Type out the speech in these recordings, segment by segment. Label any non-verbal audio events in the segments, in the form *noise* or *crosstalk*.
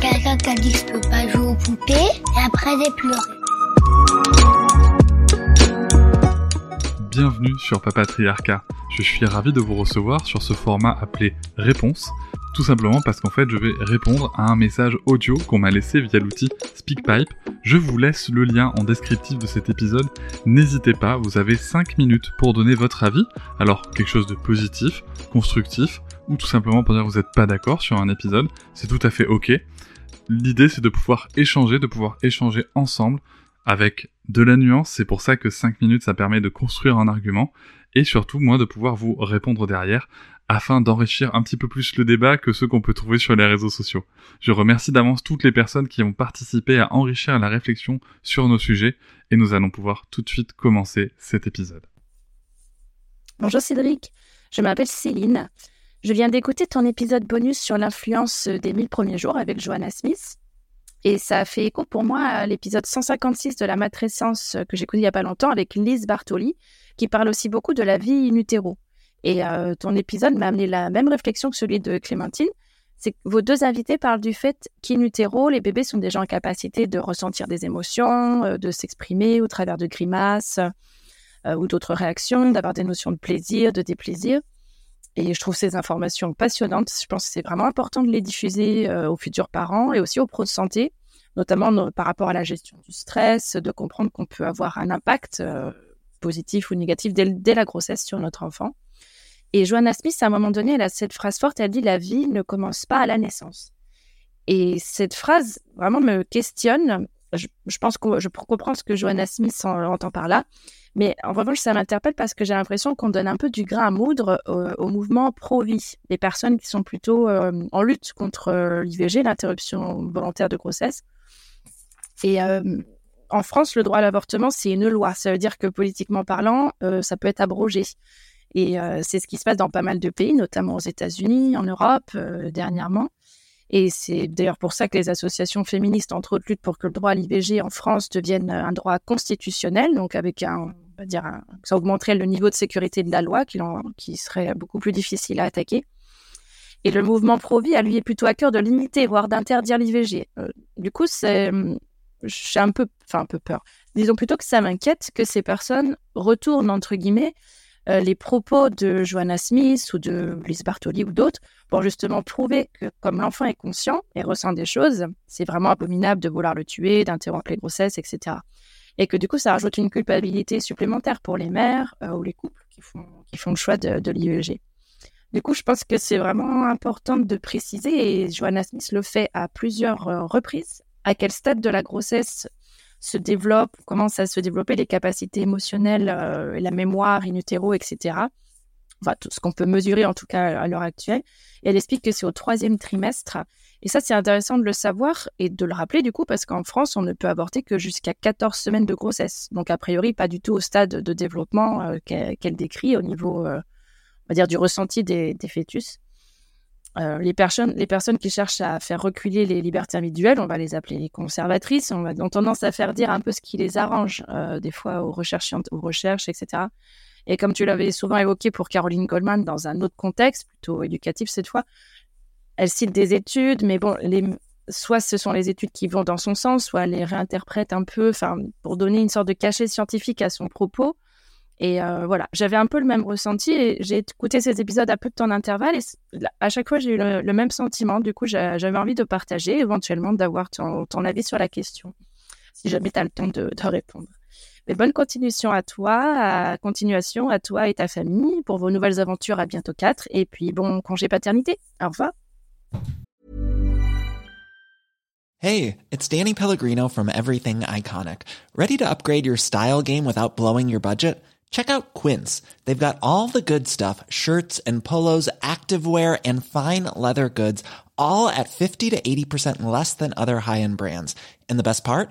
Quelqu'un qui a dit je peux pas jouer aux poupées et après j'ai pleuré. bienvenue sur Papatriarcat. Je suis ravi de vous recevoir sur ce format appelé Réponse, tout simplement parce qu'en fait je vais répondre à un message audio qu'on m'a laissé via l'outil SpeakPipe. Je vous laisse le lien en descriptif de cet épisode. N'hésitez pas, vous avez 5 minutes pour donner votre avis. Alors quelque chose de positif, constructif, ou tout simplement pour dire que vous n'êtes pas d'accord sur un épisode, c'est tout à fait ok. L'idée c'est de pouvoir échanger, de pouvoir échanger ensemble avec de la nuance, c'est pour ça que 5 minutes ça permet de construire un argument, et surtout moi de pouvoir vous répondre derrière, afin d'enrichir un petit peu plus le débat que ceux qu'on peut trouver sur les réseaux sociaux. Je remercie d'avance toutes les personnes qui ont participé à enrichir la réflexion sur nos sujets, et nous allons pouvoir tout de suite commencer cet épisode. Bonjour Cédric, je m'appelle Céline. Je viens d'écouter ton épisode bonus sur l'influence des 1000 premiers jours avec Johanna Smith. Et ça a fait écho pour moi à l'épisode 156 de la matrescence que j'ai écouté il n'y a pas longtemps avec Lise Bartoli, qui parle aussi beaucoup de la vie in utero. Et euh, ton épisode m'a amené la même réflexion que celui de Clémentine. C'est que vos deux invités parlent du fait qu'in utero, les bébés sont déjà en capacité de ressentir des émotions, euh, de s'exprimer au travers de grimaces euh, ou d'autres réactions, d'avoir des notions de plaisir, de déplaisir. Et je trouve ces informations passionnantes. Je pense que c'est vraiment important de les diffuser aux futurs parents et aussi aux pros de santé, notamment par rapport à la gestion du stress, de comprendre qu'on peut avoir un impact positif ou négatif dès, la grossesse sur notre enfant. Et Joanna Smith, à un moment donné, elle a cette phrase forte, elle dit La vie ne commence pas à la naissance. Et cette phrase vraiment me questionne. Je, pense que je comprends ce que Joanna Smith entend par là. Mais en revanche, ça m'interpelle parce que j'ai l'impression qu'on donne un peu du grain à moudre au, mouvement pro-vie, les personnes qui sont plutôt euh, en lutte contre euh, l'IVG, l'interruption volontaire de grossesse. Et euh, en France, le droit à l'avortement, c'est une loi. Ça veut dire que politiquement parlant, ça peut être abrogé. Et c'est ce qui se passe dans pas mal de pays, notamment aux États-Unis, en Europe, dernièrement. Et c'est d'ailleurs pour ça que les associations féministes, entre autres, luttent pour que le droit à l'IVG en France devienne un droit constitutionnel, donc avec un, on va dire, ça augmenterait le niveau de sécurité de la loi, qui, serait beaucoup plus difficile à attaquer. Et le mouvement pro-vie a lui plutôt à cœur de limiter, voire d'interdire l'IVG. Euh, du coup, c'est, j'ai un peu, enfin un peu peur. Disons plutôt que ça m'inquiète que ces personnes retournent entre guillemets euh, les propos de Joanna Smith ou de Lise Bartoli ou d'autres pour justement prouver que comme l'enfant est conscient et ressent des choses, c'est vraiment abominable de vouloir le tuer, d'interrompre les grossesses, etc. Et que du coup, ça rajoute une culpabilité supplémentaire pour les mères euh, ou les couples qui font, qui font le choix de, l'IEG. Du coup, je pense que c'est vraiment important de préciser, et Joanna Smith le fait à plusieurs euh, reprises, à quel stade de la grossesse se développe, commencent à se développer les capacités émotionnelles, euh, la mémoire in utero, etc. Tout ce qu'on peut mesurer en tout cas à l'heure actuelle. Et elle explique que c'est au troisième trimestre. Et ça, c'est intéressant de le savoir et de le rappeler du coup, parce qu'en France, on ne peut avorter que jusqu'à 14 semaines de grossesse. Donc, a priori, pas du tout au stade de développement euh, qu'elle décrit au niveau, euh, on va dire, du ressenti des fœtus. Euh, les, personnes, les personnes qui cherchent à faire reculer les libertés individuelles, on va les appeler les conservatrices, on ont tendance à faire dire un peu ce qui les arrange, des fois aux recherches, aux recherches, etc. Et comme tu l'avais souvent évoqué pour Caroline Goldman dans un autre contexte, plutôt éducatif cette fois, elle cite des études, mais bon, soit ce sont les études qui vont dans son sens, soit elle les réinterprète un peu, pour donner une sorte de cachet scientifique à son propos. Et euh, voilà, j'avais un peu le même ressenti et j'ai écouté ces épisodes à peu de temps d'intervalle et à chaque fois j'ai eu le, même sentiment. Du coup, j'avais envie de partager, éventuellement d'avoir ton, avis sur la question, si jamais tu as le temps de, répondre. Bonne continuation à toi, continuation à toi et ta famille pour vos nouvelles aventures à bientôt 4 et puis bon congé paternité. Au revoir. Hey, it's Danny Pellegrino from Everything Iconic. Ready to upgrade your style game without blowing your budget? Check out Quince. They've got all the good stuff shirts and polos, activewear, and fine leather goods, all at 50 to 80% less than other high end brands. And the best part?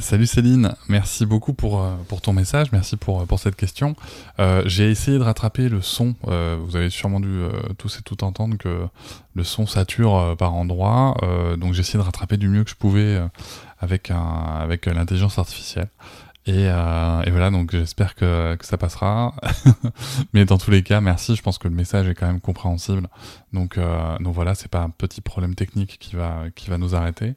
Salut Céline, merci beaucoup pour, euh, pour ton message, merci pour, pour cette question. Euh, J'ai essayé de rattraper le son, euh, vous avez sûrement dû euh, tous et toutes entendre que le son sature euh, par endroits, euh, donc j'ai essayé de rattraper du mieux que je pouvais avec, avec l'intelligence artificielle. Et, voilà, donc j'espère que, que, ça passera. *laughs* Mais dans tous les cas, merci. Je pense que le message est quand même compréhensible. Donc, euh, donc voilà, c'est pas un petit problème technique qui va, qui va nous arrêter.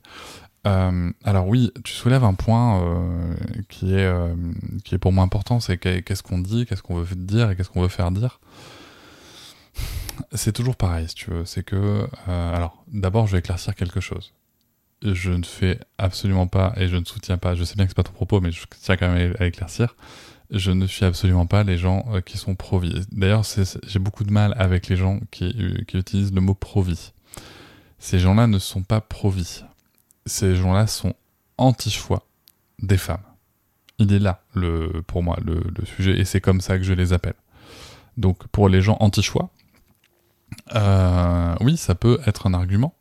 Euh, alors oui, tu soulèves un point euh, qui, est, euh, qui est pour moi important, c'est qu'est-ce qu'on dit, qu'est-ce qu'on veut dire et qu'est-ce qu'on veut faire dire. C'est toujours pareil, si tu veux. C'est que, alors, d'abord, je vais éclaircir quelque chose. Je ne fais absolument pas, et je ne soutiens pas, je sais bien que c'est pas ton propos, mais je tiens quand même à éclaircir. Je ne suis absolument pas les gens qui sont pro-vie. D'ailleurs, j'ai beaucoup de mal avec les gens qui, qui utilisent le mot pro-vie. Ces gens-là ne sont pas pro-vie ces gens-là sont anti-choix des femmes. Il est là, le, pour moi, le, sujet, et c'est comme ça que je les appelle. Donc, pour les gens anti-choix, euh, oui, ça peut être un argument,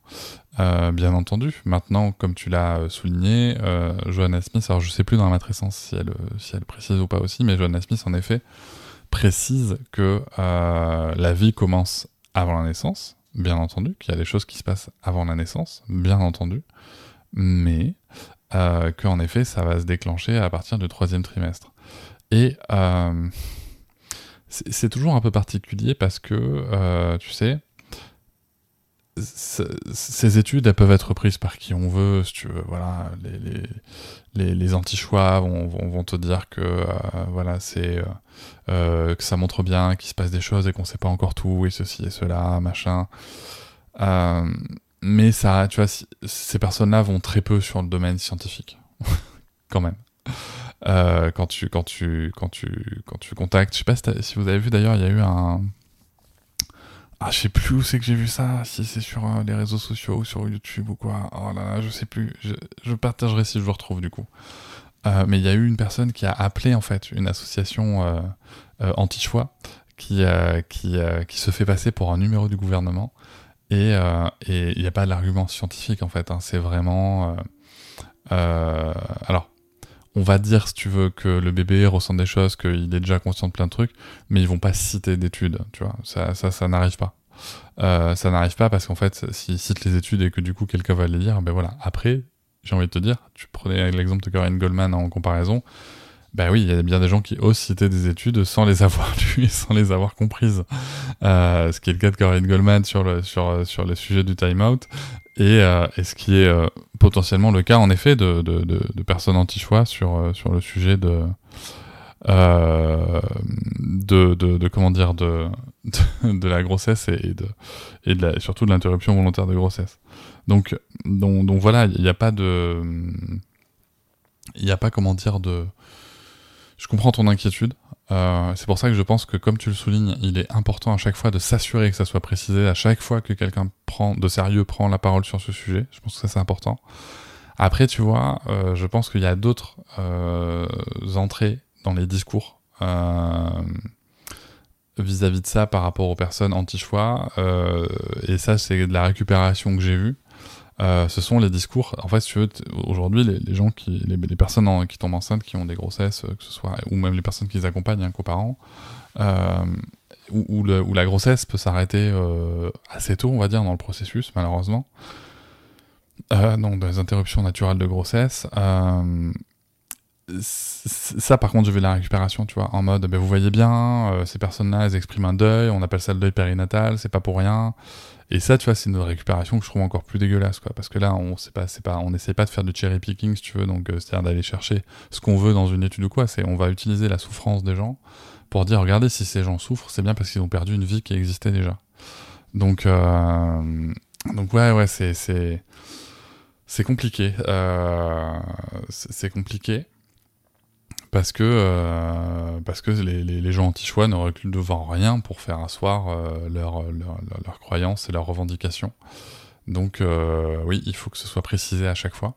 euh, bien entendu. Maintenant, comme tu l'as souligné, euh, Johanna Smith, alors je sais plus dans la matrescence si elle, si elle précise ou pas aussi, mais Johanna Smith, en effet, précise que la vie commence avant la naissance, bien entendu, qu'il y a des choses qui se passent avant la naissance, bien entendu, mais euh, qu'en effet, ça va se déclencher à partir du troisième trimestre. Et euh, c'est toujours un peu particulier parce que, euh, tu sais, ces études, elles peuvent être prises par qui on veut, si tu veux. Voilà, les, les, anti-choix vont, vont, te dire que, euh, voilà, c'est que ça montre bien qu'il se passe des choses et qu'on sait pas encore tout et ceci et cela, machin. Euh, mais ça, tu vois, ces personnes-là vont très peu sur le domaine scientifique, *laughs* quand même. Euh, quand tu quand tu quand tu quand tu contactes, je sais pas si, vous avez vu d'ailleurs, il y a eu un ah, je sais plus où c'est que j'ai vu ça, si c'est sur euh, les réseaux sociaux ou sur YouTube ou quoi. Oh là là, je sais plus. Je, partagerai si je le retrouve du coup. Euh, mais il y a eu une personne qui a appelé en fait une association anti-choix qui, qui, qui se fait passer pour un numéro du gouvernement et il n'y a pas d'argument scientifique en fait. Hein. C'est vraiment. alors, on va dire, si tu veux, que le bébé ressent des choses, qu'il est déjà conscient de plein de trucs, mais ils vont pas citer d'études, tu vois. Ça, ça, n'arrive pas. Euh, ça n'arrive pas parce qu'en fait, s'ils citent les études et que du coup quelqu'un va les lire, ben voilà. Après, j'ai envie de te dire, tu prenais l'exemple de Corinne Goldman en comparaison, ben oui, il y a bien des gens qui osent citer des études sans les avoir *laughs* lues et sans les avoir comprises. Euh, ce qui est le cas de Corinne Goldman sur le, sur, sur le sujet du time-out et, euh, et, ce qui est euh, potentiellement le cas en effet de, de, de, de personnes anti-choix sur, euh, sur le sujet de, euh, de, de, de, comment dire de, de, la grossesse et, de, et de la, surtout de l'interruption volontaire de grossesse. Donc, donc, donc voilà, il n'y a pas de. Il n'y a pas, comment dire, de. Je comprends ton inquiétude. Euh, c'est pour ça que je pense que, comme tu le soulignes, il est important à chaque fois de s'assurer que ça soit précisé à chaque fois que quelqu'un prend de sérieux prend la parole sur ce sujet. Je pense que ça c'est important. Après, tu vois, euh, je pense qu'il y a d'autres euh, entrées dans les discours vis-à-vis -vis de ça par rapport aux personnes anti-choix. Et ça, c'est de la récupération que j'ai vue. Euh, ce sont les discours. En fait, si aujourd'hui, les, les, gens qui, les, personnes qui tombent enceintes, qui ont des grossesses, que ce soit, ou même les personnes qui les accompagnent, un coparent, euh, où, la grossesse peut s'arrêter euh, assez tôt, on va dire, dans le processus, malheureusement. Euh, donc, les interruptions naturelles de grossesse. Euh, ça, par contre, je vais la récupération, tu vois, en mode, ben, vous voyez bien, euh, ces personnes-là, elles expriment un deuil, on appelle ça le deuil périnatal, c'est pas pour rien. Et ça, tu vois, c'est une récupération que je trouve encore plus dégueulasse, quoi. Parce que là, on sait pas, pas, on essaie pas de faire du cherry picking, si tu veux, donc, euh, c'est-à-dire d'aller chercher ce qu'on veut dans une étude ou quoi. C'est, on va utiliser la souffrance des gens pour dire, regardez, si ces gens souffrent, c'est bien parce qu'ils ont perdu une vie qui existait déjà. Donc, euh, donc ouais, ouais, c'est, c'est, compliqué. Euh, c'est compliqué parce que euh, parce que les, les, gens anti-choix ne reculent devant rien pour faire asseoir euh, leurs leur, leur, leur croyances et leurs revendications. Donc oui, il faut que ce soit précisé à chaque fois.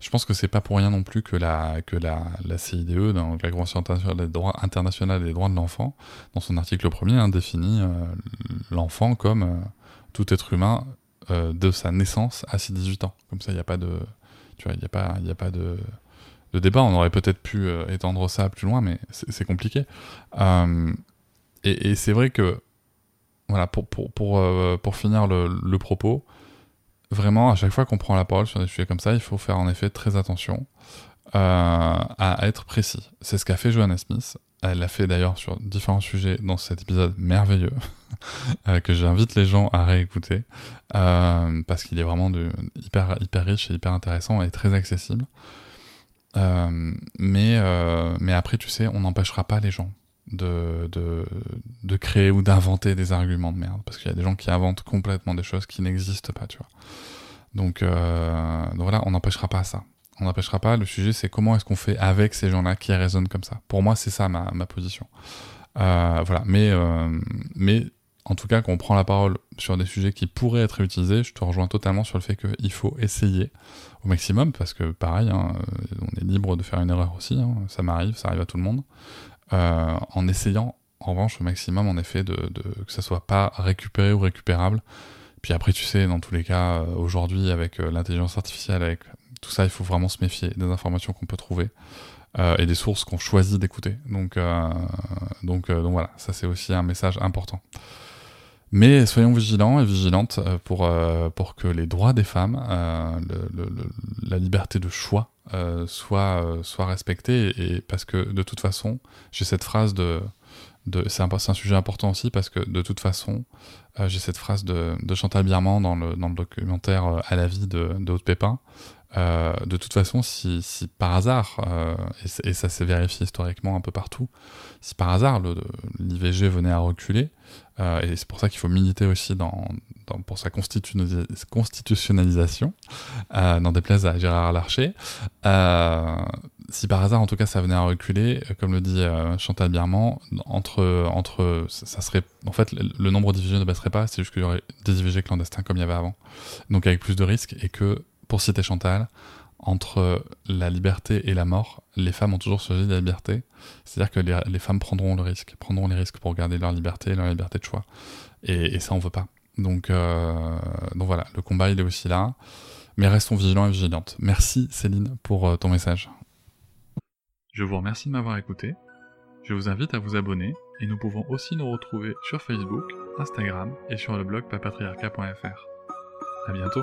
Je pense que c'est pas pour rien non plus que la, que la, la CIDE, dans la Convention internationale des droits, internationale des droits de l'enfant, dans son article premier, hein, définit l'enfant comme tout être humain de sa naissance à ses 18 ans. Comme ça, il n'y a pas de, tu vois, il n'y a pas, il a pas de, de, débat. On aurait peut-être pu étendre ça plus loin, mais c'est compliqué. et, et c'est vrai que voilà, pour, pour, pour, euh, pour finir le, le, propos, vraiment, à chaque fois qu'on prend la parole sur des sujets comme ça, il faut faire en effet très attention euh, à être précis. C'est ce qu'a fait Joanna Smith. Elle l'a fait d'ailleurs sur différents sujets dans cet épisode merveilleux *laughs* euh, que j'invite les gens à réécouter euh, parce qu'il est vraiment de, hyper, hyper riche et hyper intéressant et très accessible. Euh, mais, mais après, tu sais, on n'empêchera pas les gens de, de, de créer ou d'inventer des arguments de merde. Parce qu'il y a des gens qui inventent complètement des choses qui n'existent pas, tu vois. Donc, euh, donc voilà, on n'empêchera pas ça. On n'empêchera pas. Le sujet, c'est comment est-ce qu'on fait avec ces gens-là qui raisonnent comme ça. Pour moi, c'est ça ma, ma position. Euh, voilà. Mais, euh, mais en tout cas, quand on prend la parole sur des sujets qui pourraient être utilisés, je te rejoins totalement sur le fait qu'il faut essayer au maximum, parce que pareil, hein, on est libre de faire une erreur aussi, hein, ça m'arrive, ça arrive à tout le monde. Euh, en essayant en revanche au maximum en effet de, que ça soit pas récupéré ou récupérable. Puis après tu sais dans tous les cas euh, aujourd'hui avec euh, l'intelligence artificielle avec tout ça il faut vraiment se méfier des informations qu'on peut trouver et des sources qu'on choisit d'écouter. Donc donc donc voilà ça c'est aussi un message important. Mais soyons vigilants et vigilantes pour, pour que les droits des femmes, la liberté de choix euh, soit, euh, soit respecté et, parce que de toute façon, j'ai cette phrase de, de c'est un, un, sujet important aussi parce que de toute façon, euh, j'ai cette phrase de, de Chantal Birman dans le, dans le documentaire À la vie de, de Haute Pépin. De toute façon, si, par hasard, et, et, ça s'est vérifié historiquement un peu partout, si par hasard l'IVG venait à reculer, et c'est pour ça qu'il faut militer aussi dans, pour sa constitutionnalisation, euh, n'en déplaise à Gérard Larcher. Euh, si par hasard, en tout cas, ça venait à reculer, euh, comme le dit euh, Chantal Birman, entre, entre, ça serait, en fait, le nombre d'IVG ne baisserait pas, c'est juste qu'il y aurait des IVG clandestins comme il y avait avant, donc avec plus de risques, et que, pour citer Chantal, entre la liberté et la mort, les femmes ont toujours choisi la liberté. C'est-à-dire que les, femmes prendront le risque, prendront les risques pour garder leur liberté, leur liberté de choix. Et, ça, on veut pas. Donc, euh, donc voilà, le combat il est aussi là. Mais restons vigilants et vigilantes. Merci Céline pour euh, ton message. Je vous remercie de m'avoir écouté. Je vous invite à vous abonner et nous pouvons aussi nous retrouver sur Facebook, Instagram et sur le blog papatriarca.fr. À bientôt.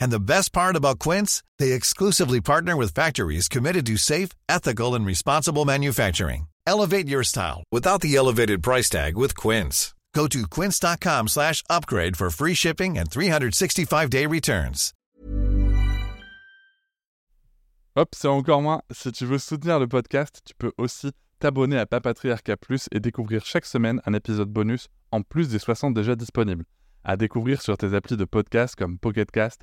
And the best part about Quince, they exclusively partner with factories committed to safe, ethical, and responsible manufacturing. Elevate your style without the elevated price tag with Quince. Go to quince.com slash upgrade for free shipping and 365-day returns. Hop, c'est encore moins. Si tu veux soutenir le podcast, tu peux aussi t'abonner à Papatriarca Plus et découvrir chaque semaine un épisode bonus en plus des 60 déjà disponibles. À découvrir sur tes applis de podcast comme Pocketcast,